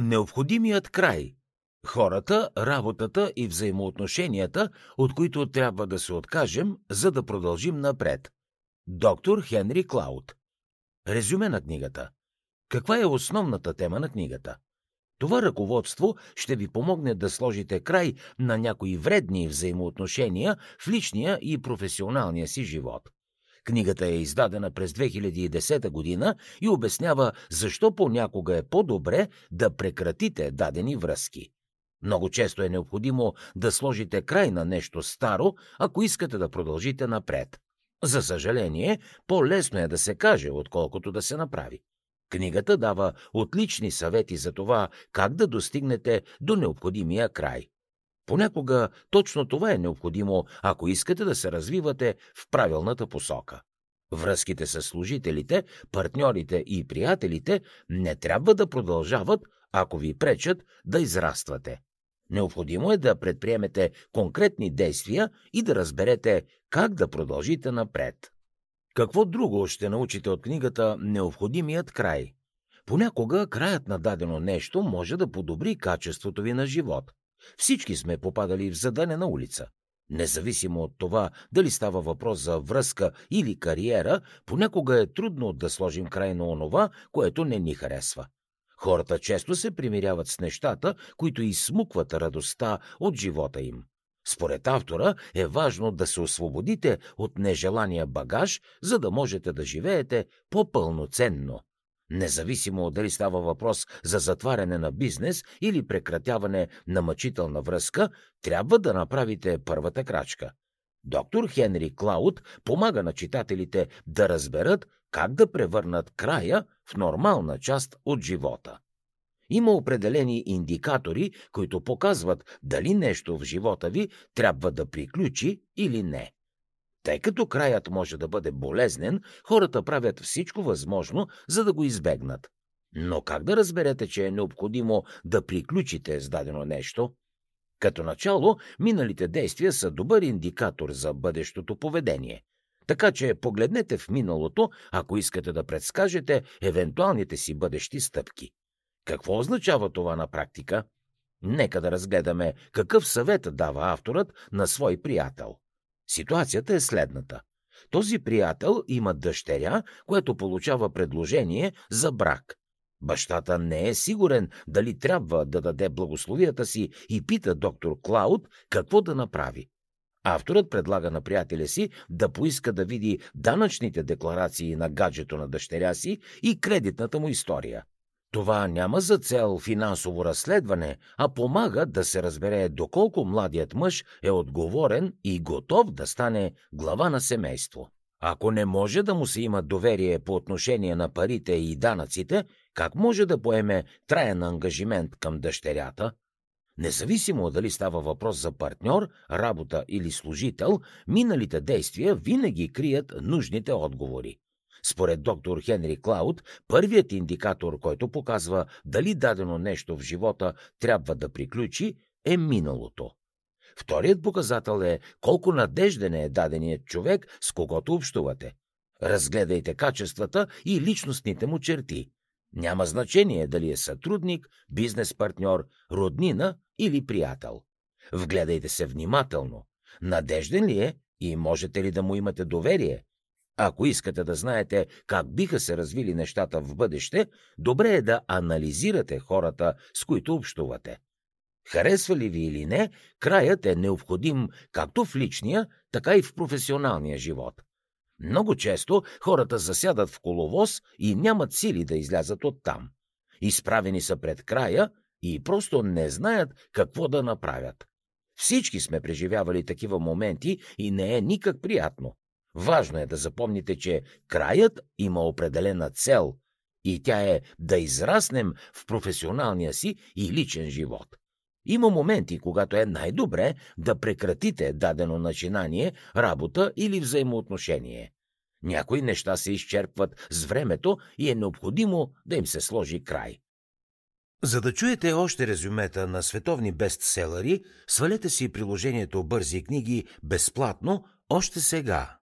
Необходимият край. Хората, работата и взаимоотношенията, от които трябва да се откажем, за да продължим напред. Доктор Хенри Клауд. Резюме на книгата. Каква е основната тема на книгата? Това ръководство ще ви помогне да сложите край на някои вредни взаимоотношения в личния и професионалния си живот. Книгата е издадена през 2010 година и обяснява защо понякога е по-добре да прекратите дадени връзки. Много често е необходимо да сложите край на нещо старо, ако искате да продължите напред. За съжаление, по-лесно е да се каже, отколкото да се направи. Книгата дава отлични съвети за това как да достигнете до необходимия край. Понякога точно това е необходимо, ако искате да се развивате в правилната посока. Връзките с служителите, партньорите и приятелите не трябва да продължават, ако ви пречат да израствате. Необходимо е да предприемете конкретни действия и да разберете как да продължите напред. Какво друго ще научите от книгата Необходимият край? Понякога краят на дадено нещо може да подобри качеството ви на живот. Всички сме попадали в задънена улица. Независимо от това дали става въпрос за връзка или кариера, понякога е трудно да сложим край на онова, което не ни харесва. Хората често се примиряват с нещата, които изсмукват радостта от живота им. Според автора е важно да се освободите от нежелания багаж, за да можете да живеете по-пълноценно. Независимо дали става въпрос за затваряне на бизнес или прекратяване на мъчителна връзка, трябва да направите първата крачка. Доктор Хенри Клауд помага на читателите да разберат как да превърнат края в нормална част от живота. Има определени индикатори, които показват дали нещо в живота ви трябва да приключи или не. Тъй като краят може да бъде болезнен, хората правят всичко възможно, за да го избегнат. Но как да разберете, че е необходимо да приключите с дадено нещо? Като начало, миналите действия са добър индикатор за бъдещото поведение. Така че погледнете в миналото, ако искате да предскажете евентуалните си бъдещи стъпки. Какво означава това на практика? Нека да разгледаме какъв съвет дава авторът на свой приятел. Ситуацията е следната. Този приятел има дъщеря, което получава предложение за брак. Бащата не е сигурен дали трябва да даде благословията си и пита доктор Клауд какво да направи. Авторът предлага на приятеля си да поиска да види данъчните декларации на гаджето на дъщеря си и кредитната му история. Това няма за цел финансово разследване, а помага да се разбере доколко младият мъж е отговорен и готов да стане глава на семейство. Ако не може да му се има доверие по отношение на парите и данъците, как може да поеме траен ангажимент към дъщерята? Независимо дали става въпрос за партньор, работа или служител, миналите действия винаги крият нужните отговори. Според доктор Хенри Клауд, първият индикатор, който показва дали дадено нещо в живота трябва да приключи, е миналото. Вторият показател е колко надежден е даденият човек, с когото общувате. Разгледайте качествата и личностните му черти. Няма значение дали е сътрудник, бизнес партньор, роднина или приятел. Вгледайте се внимателно. Надежден ли е и можете ли да му имате доверие? Ако искате да знаете как биха се развили нещата в бъдеще, добре е да анализирате хората, с които общувате. Харесва ли ви или не, краят е необходим както в личния, така и в професионалния живот. Много често хората засядат в коловоз и нямат сили да излязат оттам. Изправени са пред края и просто не знаят какво да направят. Всички сме преживявали такива моменти и не е никак приятно. Важно е да запомните, че краят има определена цел и тя е да израснем в професионалния си и личен живот. Има моменти, когато е най-добре да прекратите дадено начинание, работа или взаимоотношение. Някои неща се изчерпват с времето и е необходимо да им се сложи край. За да чуете още резюмета на световни бестселери, свалете си приложението Бързи книги безплатно още сега.